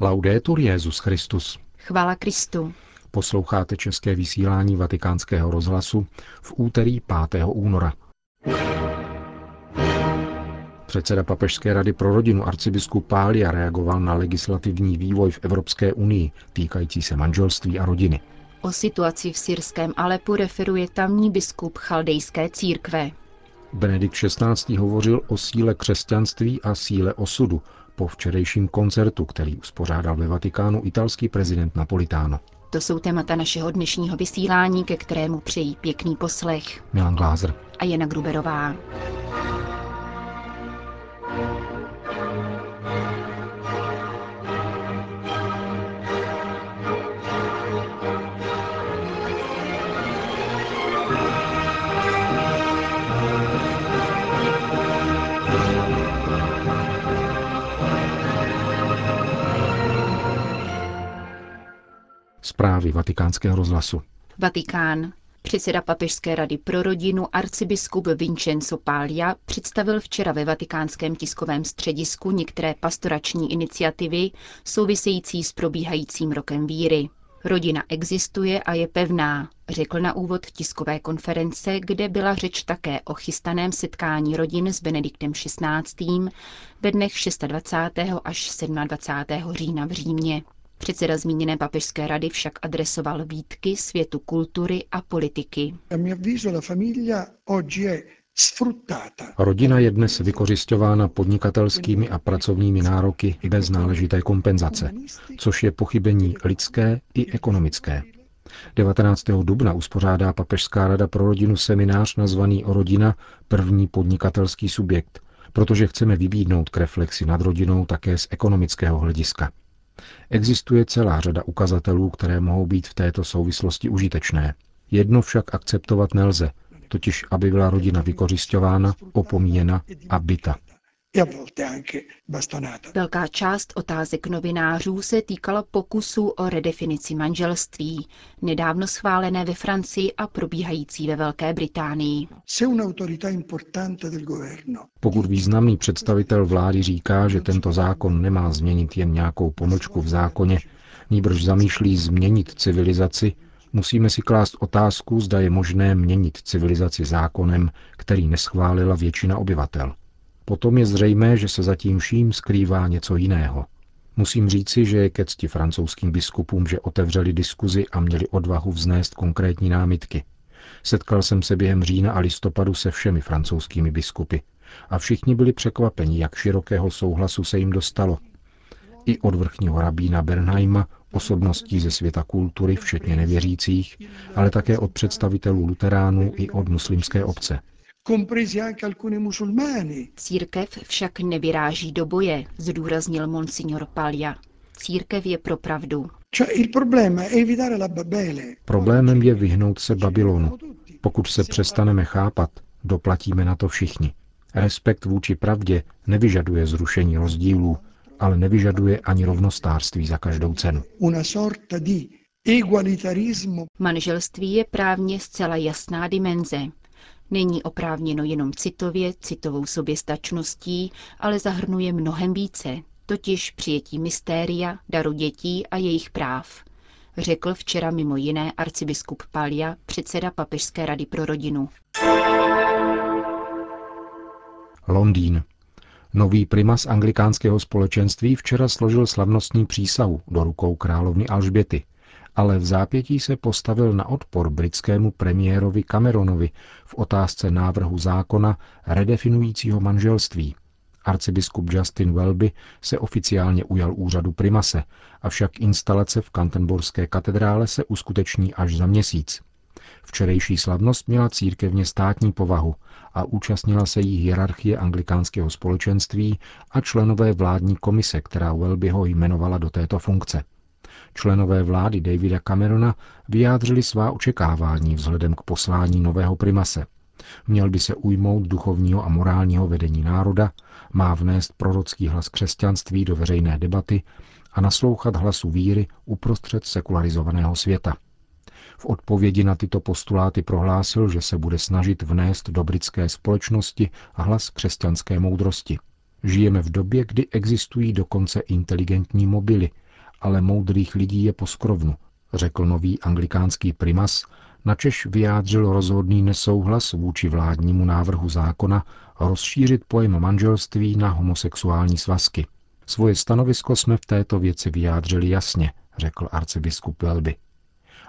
Laudetur Jezus Christus. Chvála Kristu. Posloucháte české vysílání Vatikánského rozhlasu v úterý 5. února. Předseda Papežské rady pro rodinu arcibiskup Pália reagoval na legislativní vývoj v Evropské unii týkající se manželství a rodiny. O situaci v syrském Alepu referuje tamní biskup chaldejské církve. Benedikt XVI. hovořil o síle křesťanství a síle osudu po včerejším koncertu, který uspořádal ve Vatikánu italský prezident Napolitano. To jsou témata našeho dnešního vysílání, ke kterému přejí pěkný poslech. Milan Glázer. A Jana Gruberová. Zprávy vatikánského rozhlasu. Vatikán. Předseda Papežské rady pro rodinu arcibiskup Vincenzo Paglia představil včera ve vatikánském tiskovém středisku některé pastorační iniciativy související s probíhajícím rokem víry. Rodina existuje a je pevná, řekl na úvod tiskové konference, kde byla řeč také o chystaném setkání rodin s Benediktem XVI. ve dnech 26. až 27. října v Římě. Předseda zmíněné papežské rady však adresoval výtky světu kultury a politiky. Rodina je dnes vykořišťována podnikatelskými a pracovními nároky bez náležité kompenzace, což je pochybení lidské i ekonomické. 19. dubna uspořádá Papežská rada pro rodinu seminář nazvaný o rodina první podnikatelský subjekt, protože chceme vybídnout k reflexi nad rodinou také z ekonomického hlediska. Existuje celá řada ukazatelů, které mohou být v této souvislosti užitečné. Jedno však akceptovat nelze, totiž aby byla rodina vykořišťována, opomíjena a byta. Velká část otázek novinářů se týkala pokusů o redefinici manželství, nedávno schválené ve Francii a probíhající ve Velké Británii. Pokud významný představitel vlády říká, že tento zákon nemá změnit jen nějakou pomlčku v zákoně, níbrž zamýšlí změnit civilizaci, musíme si klást otázku, zda je možné měnit civilizaci zákonem, který neschválila většina obyvatel. Potom je zřejmé, že se zatím vším skrývá něco jiného. Musím říci, že je ke cti francouzským biskupům, že otevřeli diskuzi a měli odvahu vznést konkrétní námitky. Setkal jsem se během října a listopadu se všemi francouzskými biskupy a všichni byli překvapeni, jak širokého souhlasu se jim dostalo. I od vrchního rabína Bernheima, osobností ze světa kultury, včetně nevěřících, ale také od představitelů luteránů i od muslimské obce compresi anche alcuni musulmani. Církev však nevyráží do boje, zdůraznil monsignor Palia. Církev je pro pravdu. Problémem je vyhnout se Babylonu. Pokud se přestaneme chápat, doplatíme na to všichni. Respekt vůči pravdě nevyžaduje zrušení rozdílů, ale nevyžaduje ani rovnostářství za každou cenu. Manželství je právně zcela jasná dimenze. Není oprávněno jenom citově, citovou soběstačností, ale zahrnuje mnohem více, totiž přijetí mystéria, daru dětí a jejich práv, řekl včera mimo jiné arcibiskup Palia, předseda Papežské rady pro rodinu. Londýn. Nový primas anglikánského společenství včera složil slavnostní přísahu do rukou královny Alžběty – ale v zápětí se postavil na odpor britskému premiérovi Cameronovi v otázce návrhu zákona redefinujícího manželství. Arcibiskup Justin Welby se oficiálně ujal úřadu primase, avšak instalace v Kantenborské katedrále se uskuteční až za měsíc. Včerejší slavnost měla církevně státní povahu a účastnila se jí hierarchie anglikánského společenství a členové vládní komise, která Welbyho jmenovala do této funkce. Členové vlády Davida Camerona vyjádřili svá očekávání vzhledem k poslání nového primase. Měl by se ujmout duchovního a morálního vedení národa, má vnést prorocký hlas křesťanství do veřejné debaty a naslouchat hlasu víry uprostřed sekularizovaného světa. V odpovědi na tyto postuláty prohlásil, že se bude snažit vnést do britské společnosti hlas křesťanské moudrosti. Žijeme v době, kdy existují dokonce inteligentní mobily, ale moudrých lidí je poskrovnu, řekl nový anglikánský primas, načež vyjádřil rozhodný nesouhlas vůči vládnímu návrhu zákona rozšířit pojem manželství na homosexuální svazky. Svoje stanovisko jsme v této věci vyjádřili jasně, řekl arcibiskup Welby.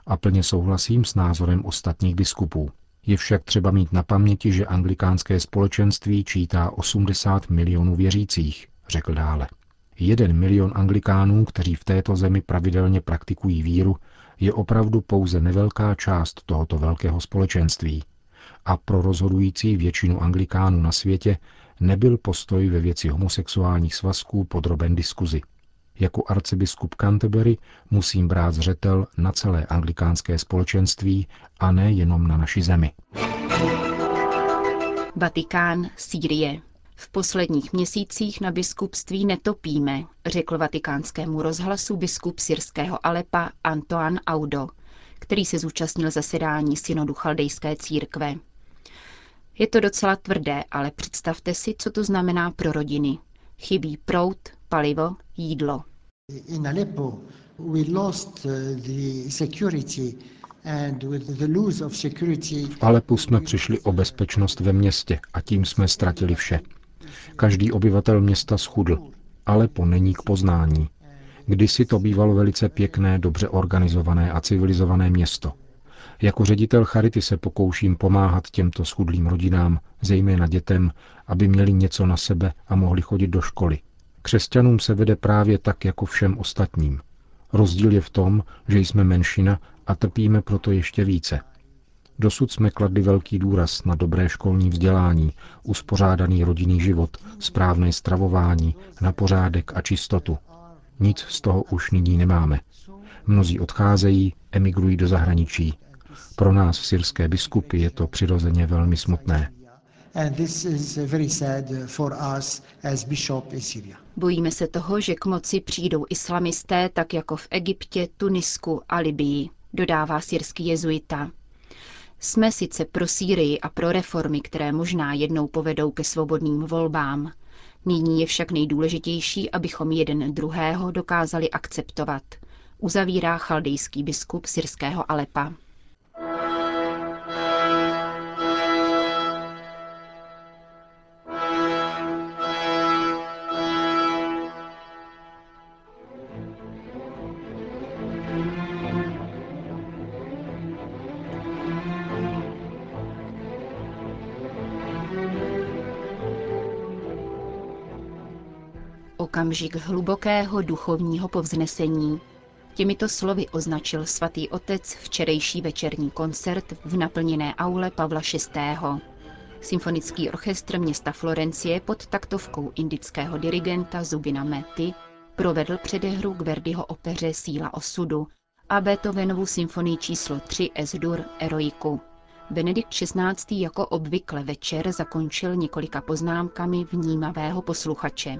A plně souhlasím s názorem ostatních biskupů. Je však třeba mít na paměti, že anglikánské společenství čítá 80 milionů věřících, řekl dále. Jeden milion anglikánů, kteří v této zemi pravidelně praktikují víru, je opravdu pouze nevelká část tohoto velkého společenství. A pro rozhodující většinu anglikánů na světě nebyl postoj ve věci homosexuálních svazků podroben diskuzi. Jako arcibiskup Canterbury musím brát zřetel na celé anglikánské společenství a ne jenom na naši zemi. Vatikán, Sýrie. V posledních měsících na biskupství netopíme, řekl vatikánskému rozhlasu biskup syrského Alepa Antoine Audo, který se zúčastnil zasedání synodu chaldejské církve. Je to docela tvrdé, ale představte si, co to znamená pro rodiny. Chybí prout, palivo, jídlo. In Aleppo we lost uh, the security v Alepu jsme přišli o bezpečnost ve městě a tím jsme ztratili vše. Každý obyvatel města schudl. Alepo není k poznání. Kdysi to bývalo velice pěkné, dobře organizované a civilizované město. Jako ředitel Charity se pokouším pomáhat těmto schudlým rodinám, zejména dětem, aby měli něco na sebe a mohli chodit do školy. Křesťanům se vede právě tak jako všem ostatním. Rozdíl je v tom, že jsme menšina a trpíme proto ještě více. Dosud jsme kladli velký důraz na dobré školní vzdělání, uspořádaný rodinný život, správné stravování, na pořádek a čistotu. Nic z toho už nyní nemáme. Mnozí odcházejí, emigrují do zahraničí. Pro nás, syrské biskupy, je to přirozeně velmi smutné. Bojíme se toho, že k moci přijdou islamisté, tak jako v Egyptě, Tunisku a Libii, dodává syrský jezuita. Jsme sice pro Sýrii a pro reformy, které možná jednou povedou ke svobodným volbám. Nyní je však nejdůležitější, abychom jeden druhého dokázali akceptovat, uzavírá chaldejský biskup syrského Alepa. Okamžik hlubokého duchovního povznesení. Těmito slovy označil svatý otec včerejší večerní koncert v naplněné aule Pavla VI. Symfonický orchestr města Florencie pod taktovkou indického dirigenta Zubina Mety provedl předehru k Verdiho opeře Síla osudu a Beethovenovu symfonii číslo 3 S-dur Eroiku. Benedikt XVI. jako obvykle večer zakončil několika poznámkami vnímavého posluchače.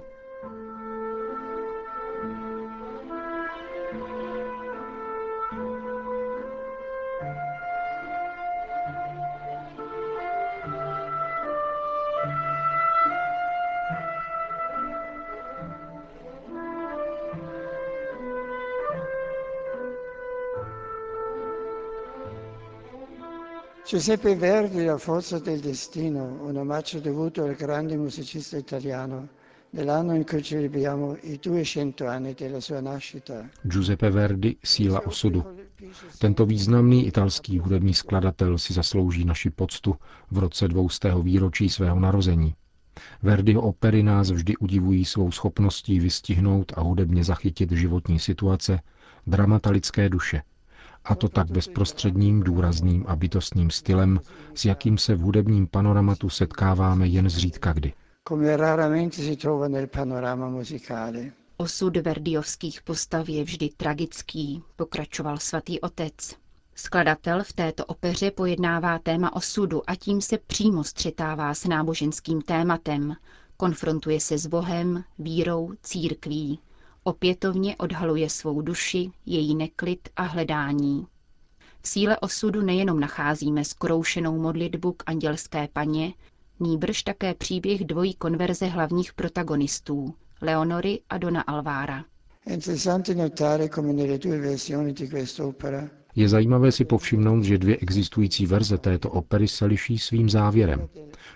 Giuseppe Verdi, La forza del destino, un omaggio dovuto al grande musicista italiano dell'anno in cui celebriamo i 200 anni della sua nascita. Giuseppe Verdi, Síla osudu. Tento významný italský hudební skladatel si zaslouží naši poctu v roce 200. výročí svého narození. Verdiho opery nás vždy udivují svou schopností vystihnout a hudebně zachytit životní situace, dramata lidské duše – a to tak bezprostředním, důrazným a bytostným stylem, s jakým se v hudebním panoramatu setkáváme jen zřídka kdy. Osud verdiovských postav je vždy tragický, pokračoval svatý otec. Skladatel v této opeře pojednává téma osudu a tím se přímo střetává s náboženským tématem. Konfrontuje se s Bohem, vírou, církví opětovně odhaluje svou duši, její neklid a hledání. V síle osudu nejenom nacházíme skroušenou modlitbu k andělské paně, nýbrž také příběh dvojí konverze hlavních protagonistů, Leonory a Dona Alvára. Je zajímavé si povšimnout, že dvě existující verze této opery se liší svým závěrem.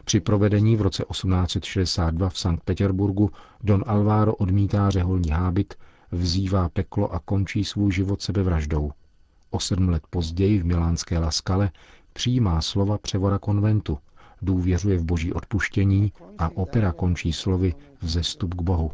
Při provedení v roce 1862 v Sankt Petersburgu Don Alvaro odmítá řeholní hábit, vzývá peklo a končí svůj život sebevraždou. O sedm let později v milánské Laskale přijímá slova převora konventu, důvěřuje v boží odpuštění a opera končí slovy vzestup k Bohu.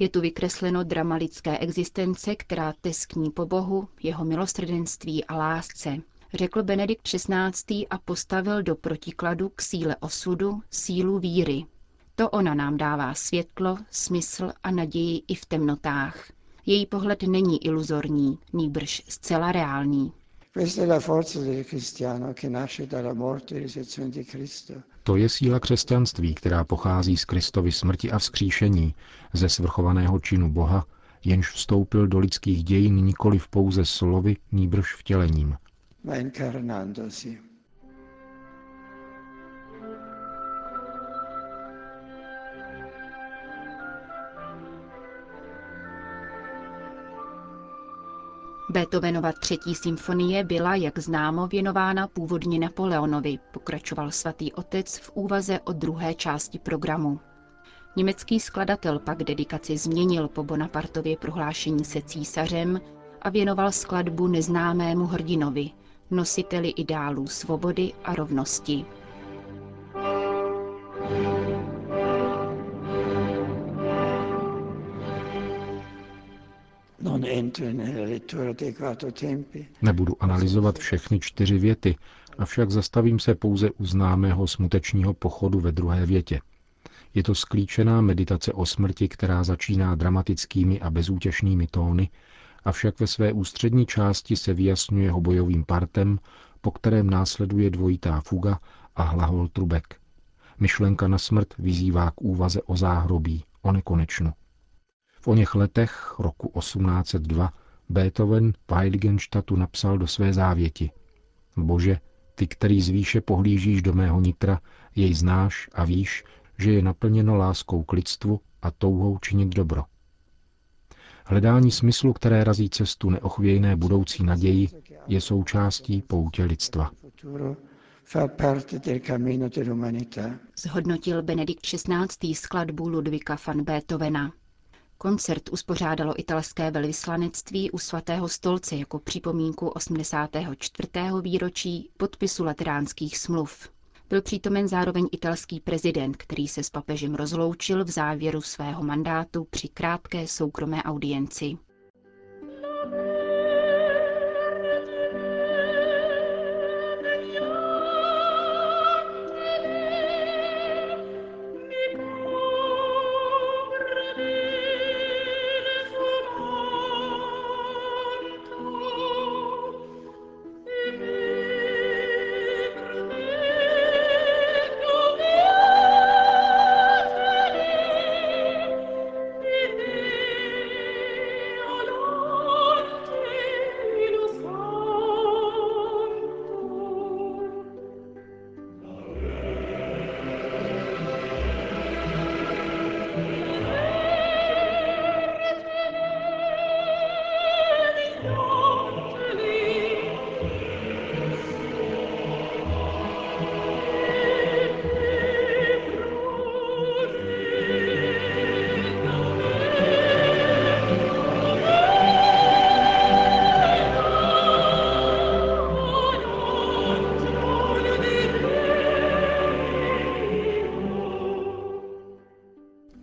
Je tu vykresleno drama lidské existence, která teskní po Bohu, jeho milosrdenství a lásce, řekl Benedikt XVI. a postavil do protikladu k síle osudu sílu víry. To ona nám dává světlo, smysl a naději i v temnotách. Její pohled není iluzorní, nýbrž zcela reálný. To je síla křesťanství, která pochází z Kristovy smrti a vzkříšení, ze svrchovaného činu Boha, jenž vstoupil do lidských dějin nikoli v pouze slovy, nýbrž vtělením. Beethovenova třetí symfonie byla, jak známo, věnována původně Napoleonovi, pokračoval svatý otec v úvaze o druhé části programu. Německý skladatel pak dedikaci změnil po Bonapartově prohlášení se císařem a věnoval skladbu neznámému hrdinovi, nositeli ideálů svobody a rovnosti. Nebudu analyzovat všechny čtyři věty, avšak zastavím se pouze u známého smutečního pochodu ve druhé větě. Je to sklíčená meditace o smrti, která začíná dramatickými a bezútěšnými tóny, avšak ve své ústřední části se vyjasňuje bojovým partem, po kterém následuje dvojitá fuga a hlahol trubek. Myšlenka na smrt vyzývá k úvaze o záhrobí, o nekonečnu. V oněch letech roku 1802 Beethoven v Heiligenstadtu napsal do své závěti. Bože, ty, který z výše pohlížíš do mého nitra, jej znáš a víš, že je naplněno láskou k lidstvu a touhou činit dobro. Hledání smyslu, které razí cestu neochvějné budoucí naději, je součástí poutě lidstva. Zhodnotil Benedikt XVI. skladbu Ludvika van Beethovena. Koncert uspořádalo italské velvyslanectví u svatého stolce jako připomínku 84. výročí podpisu lateránských smluv. Byl přítomen zároveň italský prezident, který se s papežem rozloučil v závěru svého mandátu při krátké soukromé audienci.